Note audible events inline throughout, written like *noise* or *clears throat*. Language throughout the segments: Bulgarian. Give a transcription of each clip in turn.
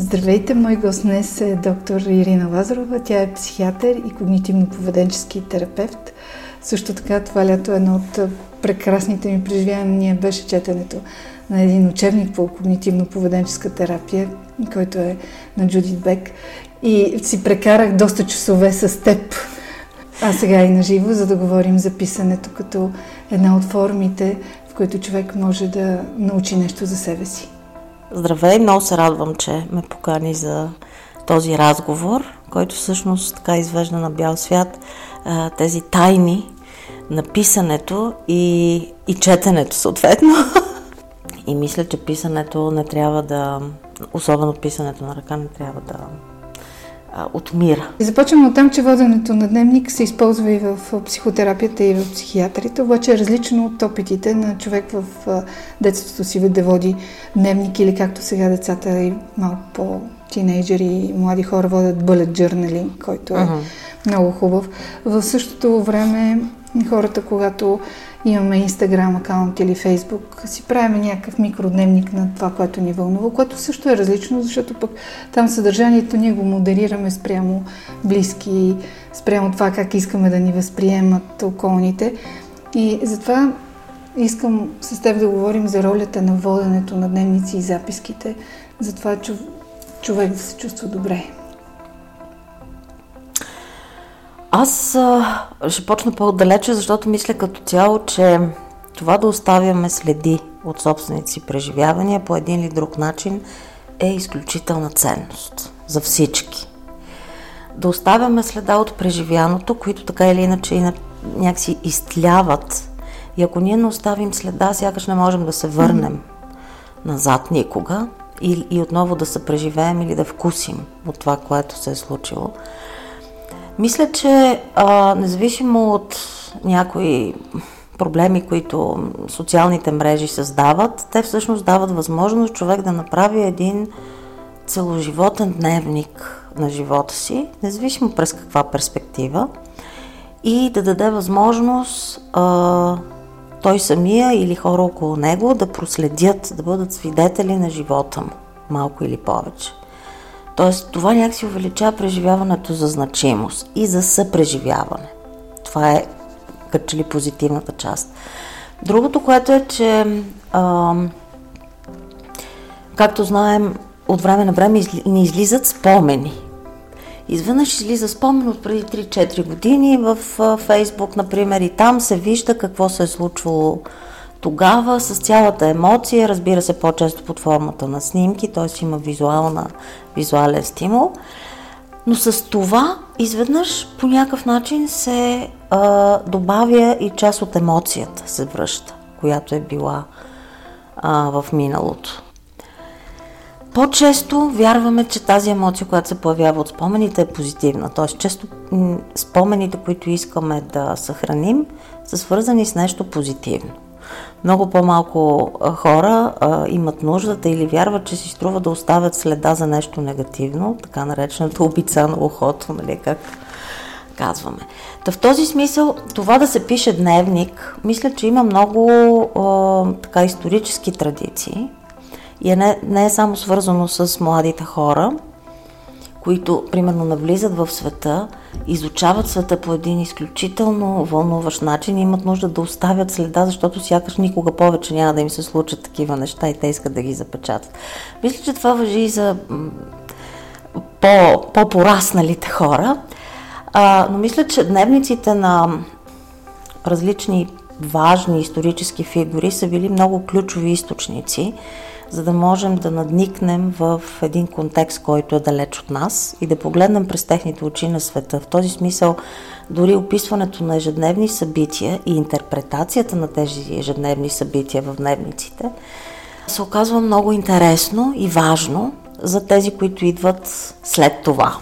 Здравейте, мой гост днес е доктор Ирина Лазарова. Тя е психиатър и когнитивно-поведенчески терапевт. Също така това лято едно от прекрасните ми преживявания беше четенето на един учебник по когнитивно-поведенческа терапия, който е на Джудит Бек. И си прекарах доста часове с теб, а сега и на живо, за да говорим за писането като една от формите, в които човек може да научи нещо за себе си. Здравей, много се радвам, че ме покани за този разговор, който всъщност така извежда на бял свят тези тайни на писането и, и четенето съответно. *laughs* И мисля, че писането не трябва да, особено писането на ръка, не трябва да отмира. Започваме от там, че воденето на дневник се използва и в психотерапията, и в психиатрите, обаче е различно от опитите на човек в детството си да води дневник или както сега децата и малко по тинейджери и млади хора водят bullet journaling, който е uh-huh. много хубав. В същото време хората, когато имаме Инстаграм акаунт или Фейсбук, си правим някакъв микродневник на това, което ни вълнува, което също е различно, защото пък там съдържанието ние го модерираме спрямо близки, спрямо това как искаме да ни възприемат околните. И затова искам с теб да говорим за ролята на воденето на дневници и записките, за това човек да се чувства добре. Аз а, ще почна по-далече, защото мисля като цяло, че това да оставяме следи от собствените си преживявания по един или друг начин е изключителна ценност за всички. Да оставяме следа от преживяното, които така или иначе някакси изтляват. И ако ние не оставим следа, сякаш не можем да се върнем назад никога и, и отново да се преживеем или да вкусим от това, което се е случило. Мисля, че а, независимо от някои проблеми, които социалните мрежи създават, те всъщност дават възможност човек да направи един целоживотен дневник на живота си, независимо през каква перспектива, и да даде възможност а, той самия или хора около него да проследят, да бъдат свидетели на живота му, малко или повече. Тоест, това някакси увеличава преживяването за значимост и за съпреживяване. Това е като ли позитивната част. Другото, което е, че а, както знаем, от време на време ни излизат спомени. Изведнъж излиза спомен от преди 3-4 години в Фейсбук, например, и там се вижда какво се е случвало тогава с цялата емоция, разбира се по-често под формата на снимки, т.е. има визуална, визуален стимул, но с това изведнъж по някакъв начин се а, добавя и част от емоцията се връща, която е била а, в миналото. По-често вярваме, че тази емоция, която се появява от спомените е позитивна. Т.е. често спомените, които искаме да съхраним, са свързани с нещо позитивно много по-малко хора а, имат нуждата или вярват, че си струва да оставят следа за нещо негативно, така наречената обица на ухото, нали, как казваме. Та в този смисъл, това да се пише дневник, мисля, че има много а, така исторически традиции и е не, не е само свързано с младите хора, които, примерно, навлизат в света, изучават света по един изключително вълнуващ начин и имат нужда да оставят следа, защото сякаш никога повече няма да им се случат такива неща и те искат да ги запечатат. Мисля, че това въжи и за по, по-порасналите хора, а, но мисля, че дневниците на различни важни исторически фигури са били много ключови източници за да можем да надникнем в един контекст, който е далеч от нас и да погледнем през техните очи на света. В този смисъл, дори описването на ежедневни събития и интерпретацията на тези ежедневни събития в дневниците се оказва много интересно и важно за тези, които идват след това.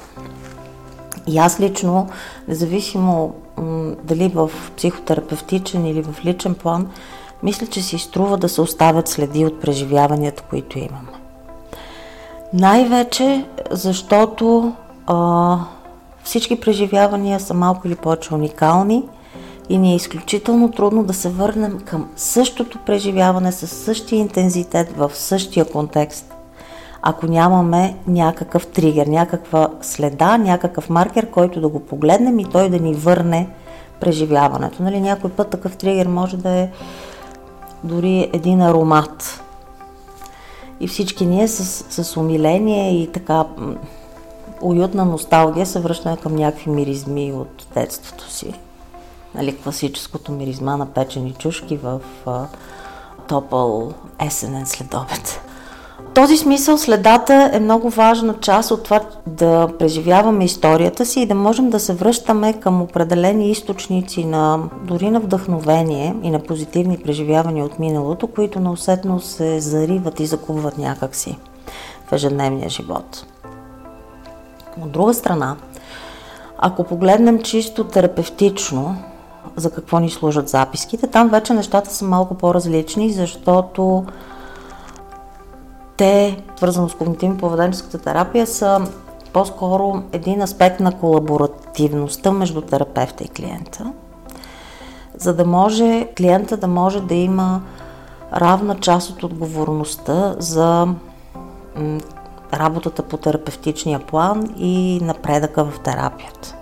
И аз лично, независимо дали в психотерапевтичен или в личен план, мисля, че си струва да се оставят следи от преживяванията, които имаме. Най-вече защото а, всички преживявания са малко или повече уникални и ни е изключително трудно да се върнем към същото преживяване с същия интензитет в същия контекст, ако нямаме някакъв тригер, някаква следа, някакъв маркер, който да го погледнем и той да ни върне преживяването. Нали, някой път такъв тригер може да е дори един аромат. И всички ние с, с умиление и така уютна носталгия се връщаме към някакви миризми от детството си. Нали, класическото миризма на печени чушки в а, топъл есенен следобед този смисъл следата е много важна част от това да преживяваме историята си и да можем да се връщаме към определени източници на дори на вдъхновение и на позитивни преживявания от миналото, които неусетно се зариват и закуват някакси в ежедневния живот. От друга страна, ако погледнем чисто терапевтично за какво ни служат записките, там вече нещата са малко по-различни, защото те, свързано с когнитивно-поведенческата терапия, са по-скоро един аспект на колаборативността между терапевта и клиента, за да може клиента да може да има равна част от отговорността за работата по терапевтичния план и напредъка в терапията.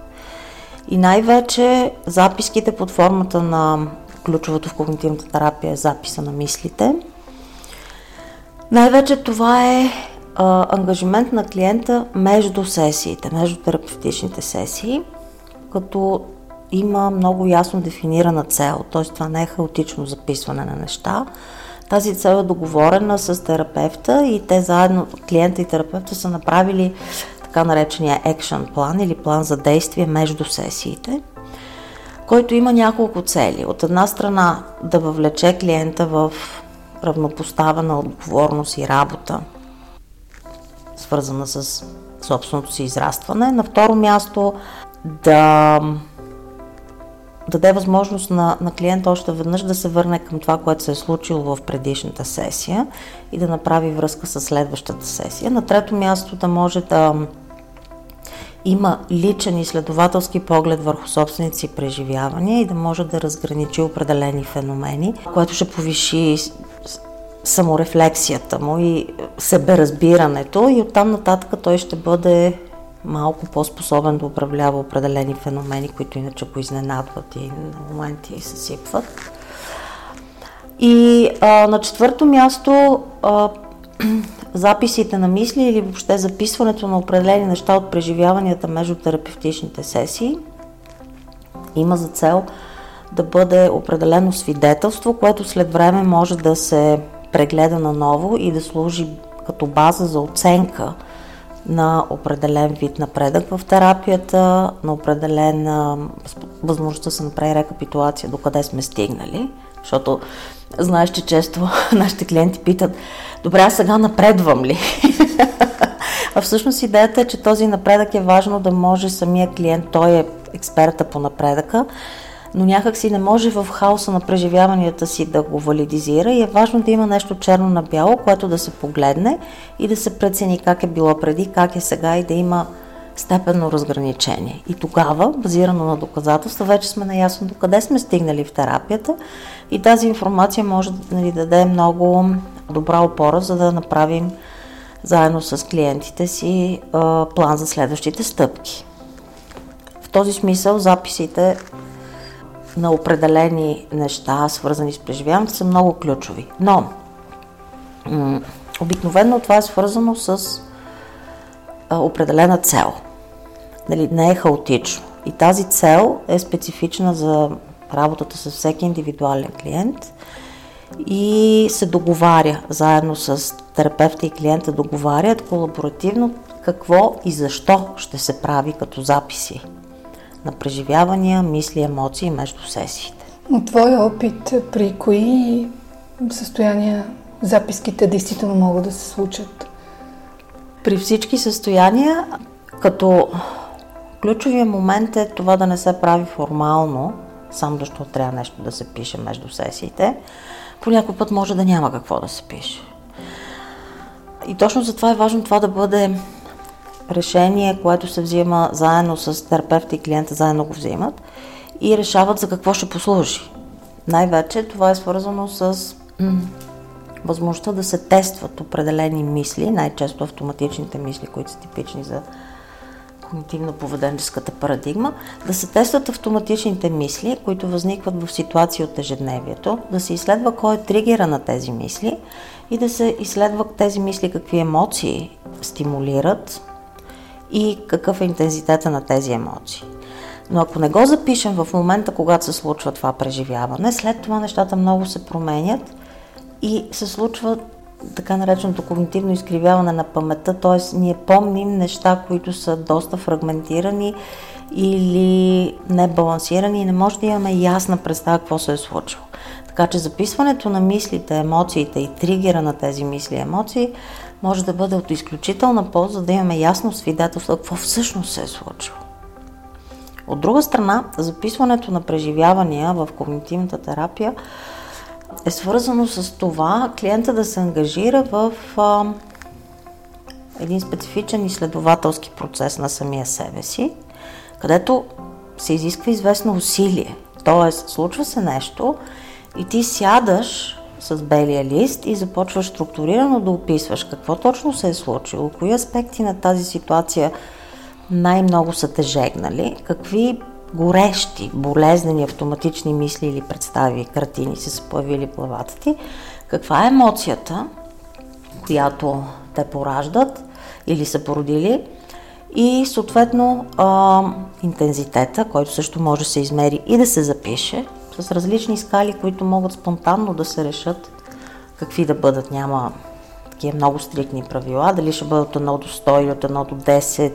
И най-вече записките под формата на ключовото в когнитивната терапия е записа на мислите – най-вече това е а, ангажимент на клиента между сесиите, между терапевтичните сесии, като има много ясно дефинирана цел, т.е. това не е хаотично записване на неща. Тази цел е договорена с терапевта и те заедно, клиента и терапевта са направили така наречения екшен план или план за действие между сесиите, който има няколко цели. От една страна да въвлече клиента в равнопоставена отговорност и работа, свързана с собственото си израстване. На второ място да даде възможност на, на клиента още веднъж да се върне към това, което се е случило в предишната сесия и да направи връзка с следващата сесия. На трето място да може да има личен изследователски поглед върху собствените си преживявания и да може да разграничи определени феномени, което ще повиши саморефлексията му и себеразбирането и оттам нататък той ще бъде малко по-способен да управлява определени феномени, които иначе го изненадват и на моменти съсипват. И а, на четвърто място а, *clears throat* записите на мисли или въобще записването на определени неща от преживяванията между терапевтичните сесии. Има за цел да бъде определено свидетелство, което след време може да се прегледа наново и да служи като база за оценка на определен вид напредък в терапията, на определена възможност да се направи рекапитулация до къде сме стигнали, защото знаеш, че често *laughs* нашите клиенти питат, добре, а сега напредвам ли? *laughs* а всъщност идеята е, че този напредък е важно да може самия клиент, той е експерта по напредъка, но някак си не може в хаоса на преживяванията си да го валидизира и е важно да има нещо черно на бяло, което да се погледне и да се прецени как е било преди, как е сега и да има степенно разграничение. И тогава, базирано на доказателства, вече сме наясно до къде сме стигнали в терапията и тази информация може да ни даде много добра опора, за да направим заедно с клиентите си план за следващите стъпки. В този смисъл записите на определени неща, свързани с преживяването, са много ключови. Но, м- обикновено това е свързано с а, определена цел. Нали, не е хаотично. И тази цел е специфична за работата с всеки индивидуален клиент и се договаря заедно с терапевта и клиента, договарят колаборативно какво и защо ще се прави като записи на преживявания, мисли, емоции между сесиите. От твой опит, при кои състояния записките действително могат да се случат? При всички състояния, като ключовия момент е това да не се прави формално, само защото трябва нещо да се пише между сесиите. По някой път може да няма какво да се пише. И точно затова е важно това да бъде решение, което се взима заедно с терапевта и клиента, заедно го взимат и решават за какво ще послужи. Най-вече това е свързано с възможността да се тестват определени мисли, най-често автоматичните мисли, които са типични за когнитивно-поведенческата парадигма, да се тестват автоматичните мисли, които възникват в ситуации от ежедневието, да се изследва кой е тригера на тези мисли и да се изследва тези мисли какви емоции стимулират и какъв е интензитета на тези емоции. Но ако не го запишем в момента, когато се случва това преживяване, след това нещата много се променят и се случва така нареченото когнитивно изкривяване на паметта, т.е. ние помним неща, които са доста фрагментирани или небалансирани и не може да имаме ясна представа какво се е случило. Така че записването на мислите, емоциите и тригера на тези мисли и емоции може да бъде от изключителна полза да имаме ясно свидетелство какво всъщност се е случило. От друга страна, записването на преживявания в когнитивната терапия е свързано с това клиента да се ангажира в а, един специфичен изследователски процес на самия себе си, където се изисква известно усилие. Тоест, случва се нещо и ти сядаш с белия лист и започваш структурирано да описваш какво точно се е случило, кои аспекти на тази ситуация най-много са те жегнали, какви горещи, болезнени, автоматични мисли или представи, картини се са появили в главата ти, каква е емоцията, която те пораждат или са породили и съответно а, интензитета, който също може да се измери и да се запише с различни скали, които могат спонтанно да се решат какви да бъдат. Няма такива много стрикни правила, дали ще бъдат 1 до 100 или от 1 до 10,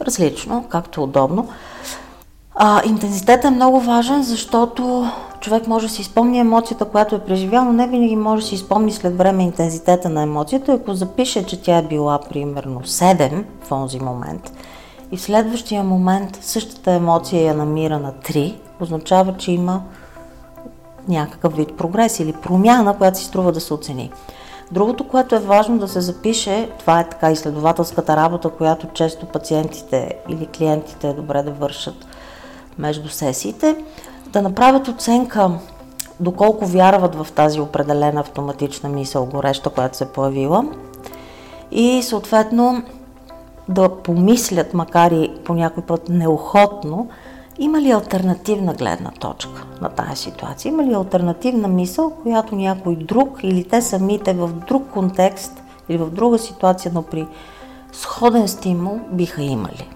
различно, както е удобно. А, интензитетът е много важен, защото човек може да си спомни емоцията, която е преживял, но не винаги може да си спомни след време интензитета на емоцията. Ако запише, че тя е била примерно 7 в този момент и в следващия момент същата емоция я намира на 3, означава, че има някакъв вид прогрес или промяна, която си струва да се оцени. Другото, което е важно да се запише, това е така изследователската работа, която често пациентите или клиентите е добре да вършат между сесиите, да направят оценка доколко вярват в тази определена автоматична мисъл гореща, която се е появила и съответно да помислят, макар и по някой път неохотно, има ли альтернативна гледна точка на тази ситуация? Има ли альтернативна мисъл, която някой друг или те самите в друг контекст или в друга ситуация, но при сходен стимул биха имали?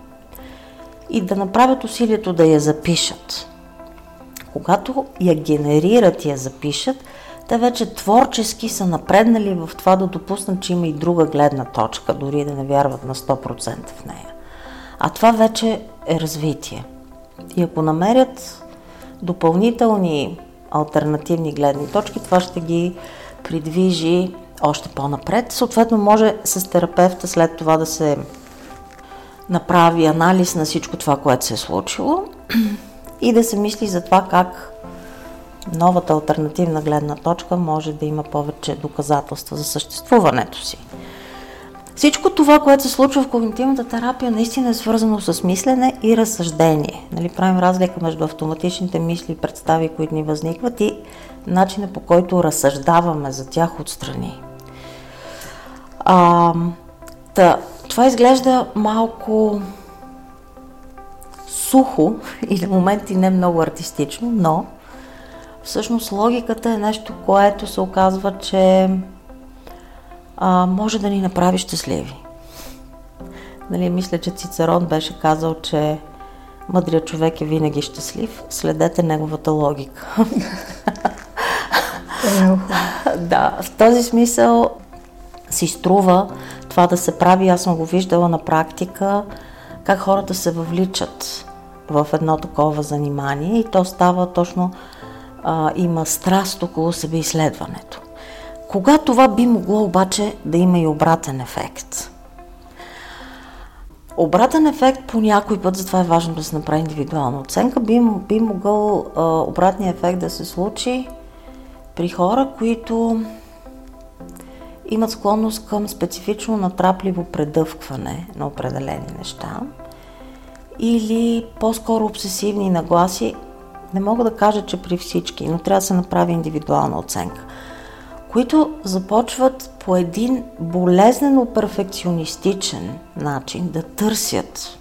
И да направят усилието да я запишат. Когато я генерират и я запишат, те вече творчески са напреднали в това да допуснат, че има и друга гледна точка, дори да не вярват на 100% в нея. А това вече е развитие. И ако намерят допълнителни альтернативни гледни точки, това ще ги придвижи още по-напред. Съответно, може с терапевта след това да се направи анализ на всичко това, което се е случило *clears throat* и да се мисли за това как новата альтернативна гледна точка може да има повече доказателства за съществуването си. Всичко това, което се случва в когнитивната терапия, наистина е свързано с мислене и разсъждение. Нали, правим разлика между автоматичните мисли и представи, които ни възникват и начина по който разсъждаваме за тях отстрани. А, та, това изглежда малко сухо *laughs* и на моменти не много артистично, но всъщност логиката е нещо, което се оказва, че а, може да ни направи щастливи. Нали, мисля, че Цицерон беше казал, че мъдрият човек е винаги щастлив. Следете неговата логика. *laughs* *laughs* да, в този смисъл си струва това да се прави. Аз съм го виждала на практика, как хората се въвличат в едно такова занимание и то става точно, а, има страст около себе изследването. Кога това би могло обаче да има и обратен ефект? Обратен ефект по някой път, затова е важно да се направи индивидуална оценка, би, би могъл а, обратния ефект да се случи при хора, които имат склонност към специфично натрапливо предъвкване на определени неща или по-скоро обсесивни нагласи. Не мога да кажа, че при всички, но трябва да се направи индивидуална оценка. които започват по един болезнено перфекционистичен начин да търсят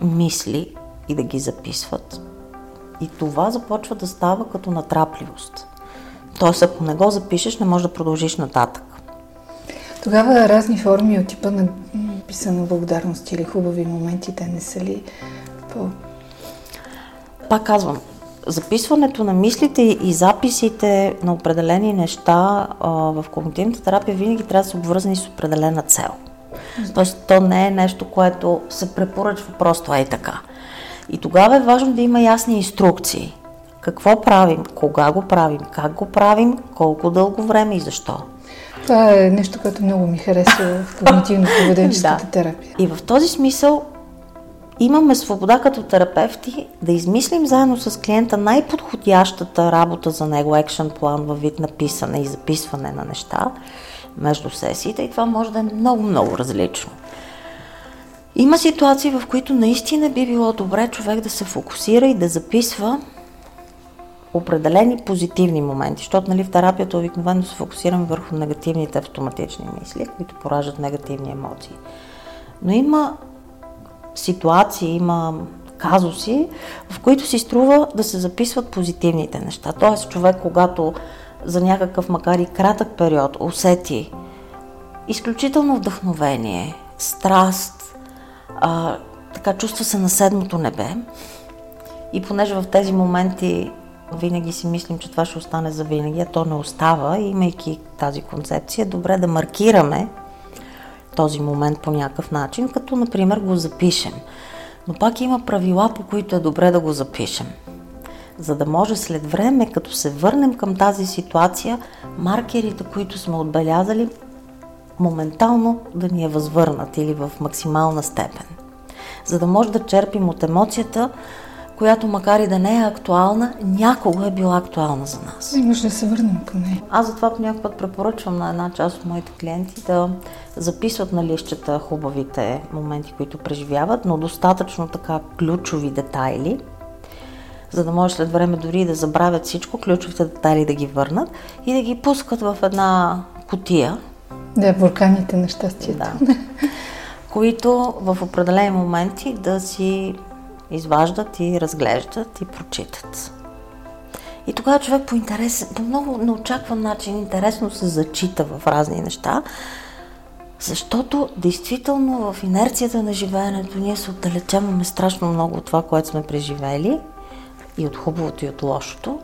мисли и да ги записват. И това започва да става като натрапливост. Тоест, ако не го запишеш, не можеш да продължиш нататък. Тогава разни форми от типа на писана благодарност или хубави моменти, те не са ли по... Пак казвам, записването на мислите и записите на определени неща а, в когнитивната терапия винаги трябва да са обвързани с определена цел. Тоест, то не е нещо, което се препоръчва просто е така. И тогава е важно да има ясни инструкции. Какво правим, кога го правим, как го правим, колко дълго време и защо. Това е нещо, което много ми харесва в когнитивно-поведенческата да. терапия. И в този смисъл имаме свобода като терапевти да измислим заедно с клиента най-подходящата работа за него, екшен план във вид на писане и записване на неща между сесиите и това може да е много-много различно. Има ситуации, в които наистина би било добре човек да се фокусира и да записва определени позитивни моменти, защото нали, в терапията обикновено се фокусираме върху негативните автоматични мисли, които поражат негативни емоции. Но има ситуации, има казуси, в които си струва да се записват позитивните неща. Тоест човек, когато за някакъв, макар и кратък период, усети изключително вдъхновение, страст, а, така чувства се на седмото небе. И понеже в тези моменти винаги си мислим, че това ще остане за винаги, а то не остава, имайки тази концепция, добре да маркираме този момент по някакъв начин, като например го запишем. Но пак има правила, по които е добре да го запишем. За да може след време, като се върнем към тази ситуация, маркерите, които сме отбелязали, моментално да ни е възвърнат или в максимална степен. За да може да черпим от емоцията, която макар и да не е актуална, някога е била актуална за нас. И може да се върнем към нея. Аз затова по някакъв път препоръчвам на една част от моите клиенти да записват на лищата хубавите моменти, които преживяват, но достатъчно така ключови детайли, за да може след време дори да забравят всичко, ключовите детайли да ги върнат и да ги пускат в една котия. Да, бурканите на щастието. Да. които в определени моменти да си изваждат и разглеждат и прочитат. И тогава човек по интерес, по много неочакван начин, интересно се зачита в разни неща, защото действително в инерцията на живеенето ние се отдалечаваме страшно много от това, което сме преживели и от хубавото и от лошото.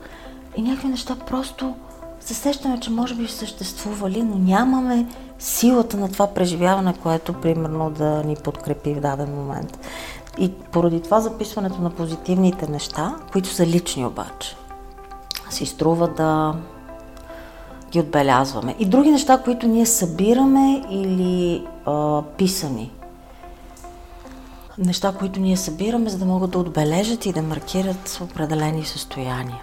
И някакви неща просто се сещаме, че може би съществували, но нямаме силата на това преживяване, което примерно да ни подкрепи в даден момент. И поради това записването на позитивните неща, които са лични обаче, си струва да ги отбелязваме. И други неща, които ние събираме или а, писани. Неща, които ние събираме, за да могат да отбележат и да маркират определени състояния.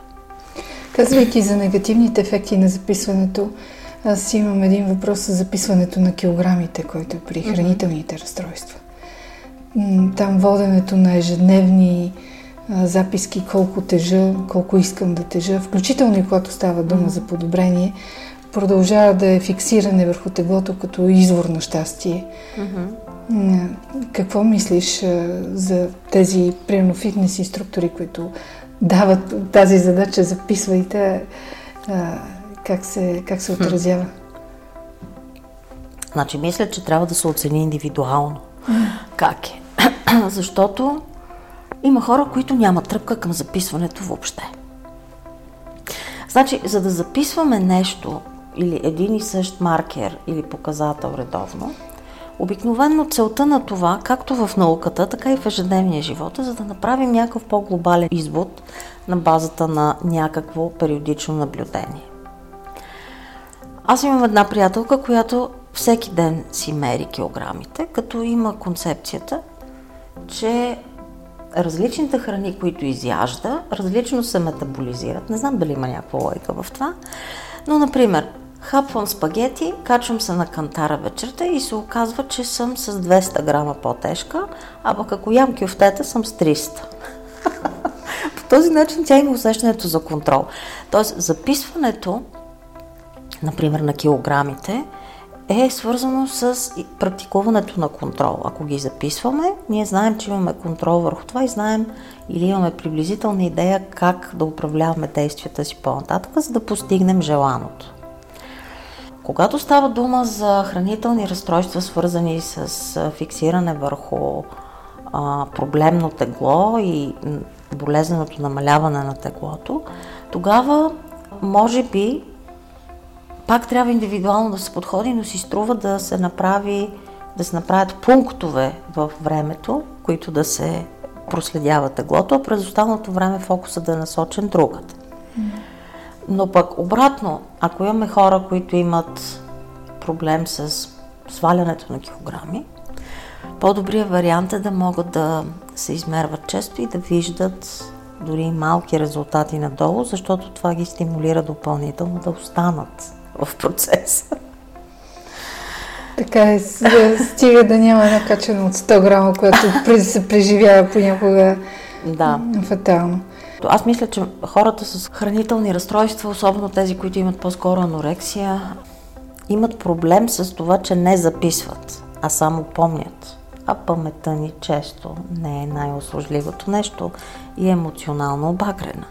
Казвайки за негативните ефекти на записването, аз имам един въпрос за записването на килограмите, който е при хранителните разстройства там воденето на ежедневни записки, колко тежа, колко искам да тежа, включително и когато става дума за подобрение, продължава да е фиксиране върху теглото като извор на щастие. Mm-hmm. Какво мислиш за тези, примерно, фитнес инструктори, които дават тази задача, записвайте как, се, как се отразява? Значи, мисля, че трябва да се оцени индивидуално. Как е? *clears throat* Защото има хора, които нямат тръпка към записването въобще. Значи, за да записваме нещо или един и същ маркер или показател редовно, обикновено целта на това, както в науката, така и в ежедневния живот, е за да направим някакъв по-глобален извод на базата на някакво периодично наблюдение. Аз имам една приятелка, която всеки ден си мери килограмите, като има концепцията, че различните храни, които изяжда, различно се метаболизират. Не знам дали има някаква лойка в това, но, например, хапвам спагети, качвам се на кантара вечерта и се оказва, че съм с 200 грама по-тежка, а пък ако ям кюфтета, съм с 300. *laughs* По този начин тя има усещането за контрол. Тоест, записването например на килограмите, е свързано с практикуването на контрол. Ако ги записваме, ние знаем, че имаме контрол върху това и знаем или имаме приблизителна идея как да управляваме действията си по-нататък, за да постигнем желаното. Когато става дума за хранителни разстройства, свързани с фиксиране върху а, проблемно тегло и болезненото намаляване на теглото, тогава може би пак трябва индивидуално да се подходи, но си струва да се направи да се направят пунктове в времето, които да се проследява теглото, а през останалото време фокуса да е насочен другата. Но пък обратно, ако имаме хора, които имат проблем с свалянето на килограми, по-добрият вариант е да могат да се измерват често и да виждат дори малки резултати надолу, защото това ги стимулира допълнително да останат в процеса. Така е, стига да няма накачано от 100 грама, което се преживява понякога да. фатално. Аз мисля, че хората с хранителни разстройства, особено тези, които имат по-скоро анорексия, имат проблем с това, че не записват, а само помнят. А паметта ни често не е най-услужливото нещо и е емоционално обагрена.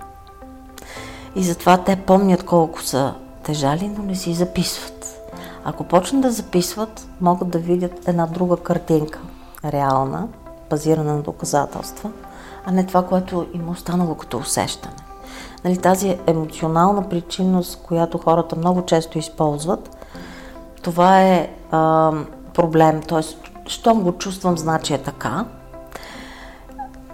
И затова те помнят колко са тежали, но не си записват. Ако почнат да записват, могат да видят една друга картинка, реална, базирана на доказателства, а не това, което им е останало като усещане. Нали, тази емоционална причинност, която хората много често използват, това е а, проблем. Тоест, щом го чувствам, значи е така.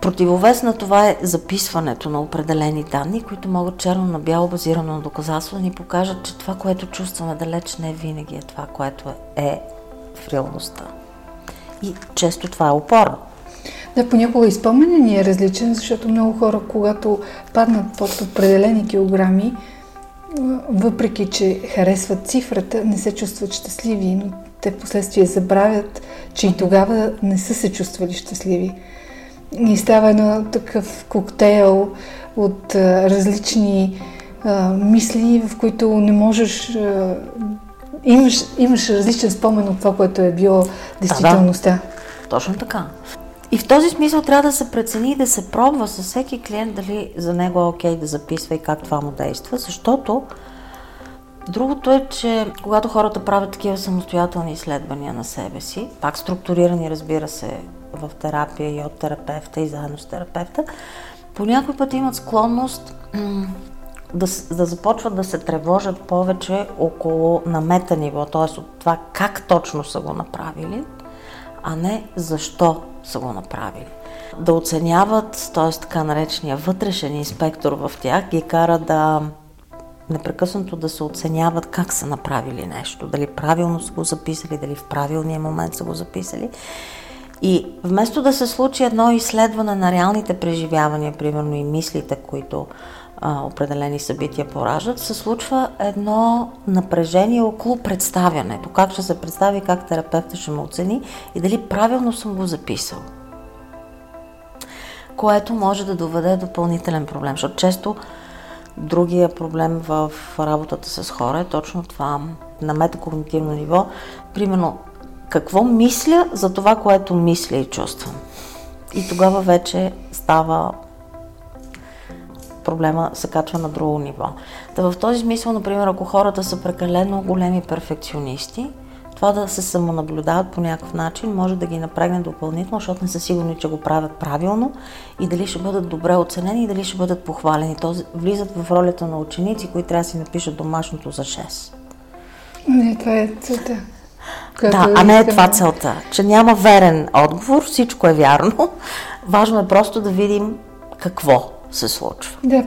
Противовес на това е записването на определени данни, които могат черно на бяло, базирано на доказателство, ни покажат, че това, което чувстваме далеч, не винаги е това, което е в реалността. И често това е опора. Да, понякога изпълнение ни е различен, защото много хора, когато паднат под определени килограми, въпреки, че харесват цифрата, не се чувстват щастливи, но те последствие забравят, че и тогава не са се чувствали щастливи. И става едно такъв коктейл от а, различни а, мисли, в които не можеш. А, имаш, имаш различен спомен от това, което е било действителността. Да, да. Точно така. И в този смисъл трябва да се прецени и да се пробва с всеки клиент дали за него е окей да записва и как това му действа, защото Другото е, че когато хората правят такива самостоятелни изследвания на себе си, пак структурирани, разбира се, в терапия и от терапевта и заедно с терапевта, по някой път имат склонност да, да започват да се тревожат повече около на мета ниво, т.е. от това как точно са го направили, а не защо са го направили. Да оценяват, т.е. така наречения вътрешен инспектор в тях ги кара да непрекъснато да се оценяват как са направили нещо, дали правилно са го записали, дали в правилния момент са го записали. И вместо да се случи едно изследване на реалните преживявания, примерно и мислите, които а, определени събития пораждат, се случва едно напрежение около представянето. Как ще се представи, как терапевта ще ме оцени и дали правилно съм го записал. Което може да доведе допълнителен проблем, защото често Другия проблем в работата с хора е точно това на метакогнитивно ниво. Примерно, какво мисля за това, което мисля и чувствам. И тогава вече става проблема се качва на друго ниво. Та в този смисъл, например, ако хората са прекалено големи перфекционисти, това да се самонаблюдават по някакъв начин може да ги напрегне допълнително, защото не са сигурни, че го правят правилно и дали ще бъдат добре оценени и дали ще бъдат похвалени. То влизат в ролята на ученици, които трябва да си напишат домашното за 6. Не, това е целта. Да, а не е това целта. Че няма верен отговор, всичко е вярно. *laughs* Важно е просто да видим какво се случва. Да,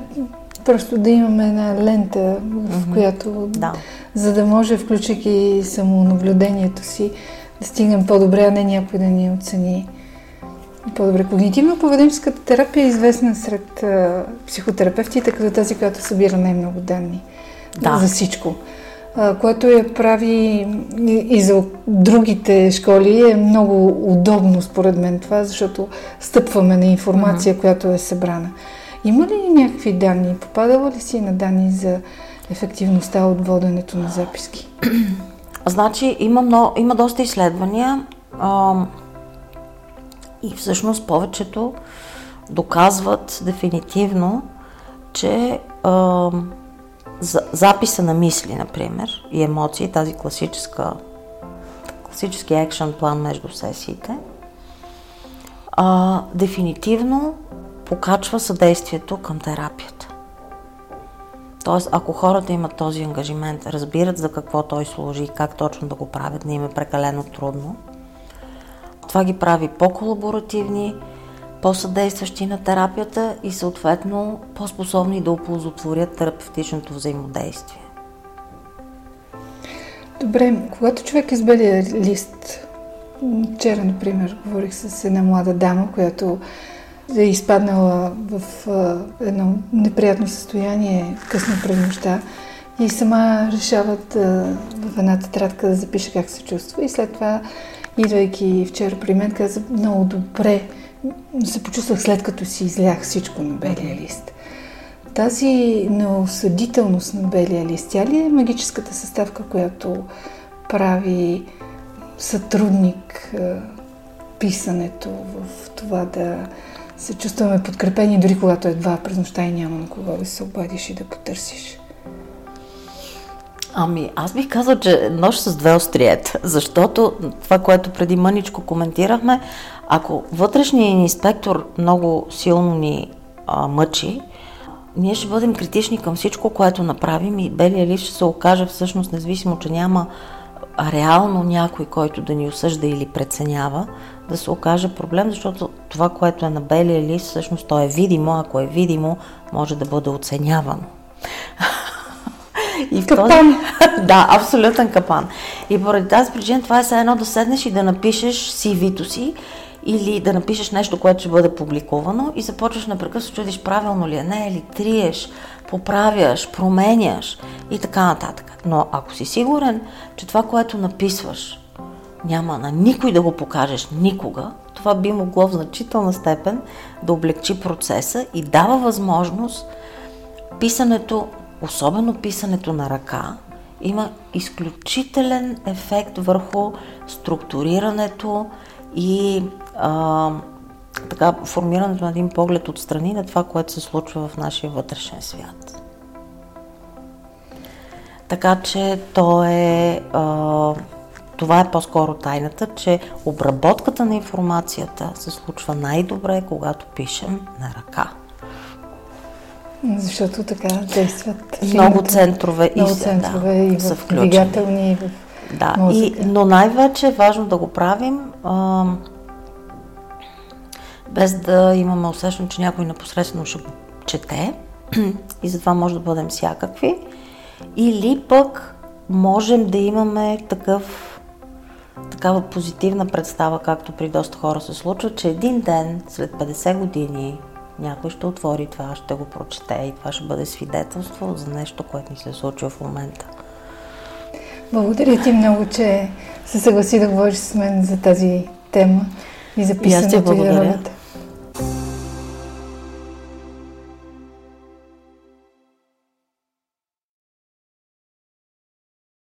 Просто да имаме една лента, в mm-hmm. която, да. за да може, включайки самонаблюдението си, да стигнем по-добре, а не някой да ни оцени по-добре. Когнитивно-поведенческата терапия е известна сред а, психотерапевтите като тази, която събира най-много данни да. за всичко. Което я прави и, за другите школи е много удобно според мен това, защото стъпваме на информация, mm-hmm. която е събрана. Има ли някакви данни? Попадала ли си на данни за ефективността от воденето на записки? *clears throat* Значи има, много, има доста изследвания а, и всъщност повечето доказват дефинитивно, че а, за, записа на мисли, например, и емоции, тази класическа класически екшен план между сесиите, а, дефинитивно покачва съдействието към терапията. Тоест, ако хората имат този ангажимент, разбират за какво той служи и как точно да го правят, не им е прекалено трудно, това ги прави по-колаборативни, по-съдействащи на терапията и съответно по-способни да оползотворят терапевтичното взаимодействие. Добре, когато човек избере лист, вчера, например, говорих с една млада дама, която е изпаднала в едно неприятно състояние късно през нощта и сама решават в една тетрадка да запише как се чувства и след това, идвайки вчера при мен, каза много добре, се почувствах след като си излях всичко на белия лист. Тази неосъдителност на белия лист, тя ли е магическата съставка, която прави сътрудник писането в това да се чувстваме подкрепени, дори когато едва през нощта и няма на кого да се обадиш и да потърсиш? Ами, аз бих казал, че нощ с две остриета, защото това, което преди мъничко коментирахме, ако вътрешният инспектор много силно ни а, мъчи, ние ще бъдем критични към всичко, което направим и белия лист ще се окаже всъщност, независимо, че няма реално някой, който да ни осъжда или преценява, да се окаже проблем, защото това, което е на белия лист, всъщност то е видимо, ако е видимо, може да бъде оценявано. И капан. Този... *laughs* да, абсолютен капан. И поради тази причина това е все едно да седнеш и да напишеш CV-то си или да напишеш нещо, което ще бъде публикувано и започваш напрекъснато чудиш правилно ли е, не, или триеш, поправяш, променяш и така нататък. Но ако си сигурен, че това, което написваш, няма на никой да го покажеш никога, това би могло в значителна степен да облегчи процеса и дава възможност писането, особено писането на ръка, има изключителен ефект върху структурирането и а, така, формирането на един поглед отстрани на това, което се случва в нашия вътрешен свят. Така че то е, а, това е по-скоро тайната, че обработката на информацията се случва най-добре, когато пишем на ръка. Защото така действат много центрове, много и, центрове да, и в двигателни, и в да, и, но най-вече е важно да го правим а, без да имаме усещане, че някой непосредствено ще чете *clears throat* и затова може да бъдем всякакви. Или пък можем да имаме такъв, такава позитивна представа, както при доста хора се случва, че един ден, след 50 години, някой ще отвори това, ще го прочете и това ще бъде свидетелство за нещо, което ни се случва в момента. Благодаря ти много, че се съгласи да говориш с мен за тази тема и за писането и, и работа.